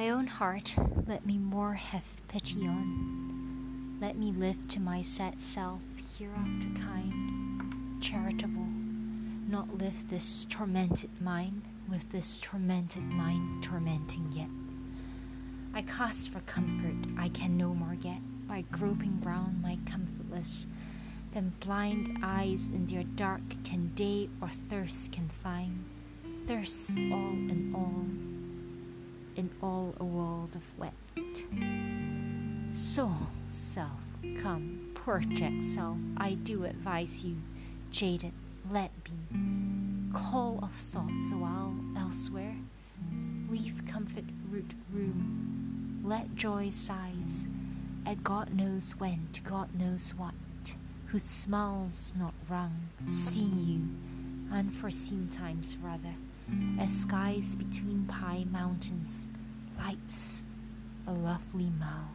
own heart, let me more have pity on. Let me live to my sad self, hereafter kind, charitable, not live this tormented mind with this tormented mind tormenting yet. I cast for comfort I can no more get by groping round my comfortless, than blind eyes in their dark can day or thirst can find, thirst all in all in all a world of wet. Soul, self, come, poor Jackself, I do advise you, jaded, let be. Call of thoughts a while elsewhere. Leave comfort root room. Let joy size, at God knows when to God knows what, whose smiles not wrung, see unforeseen times rather as skies between pie mountains lights a lovely mouth.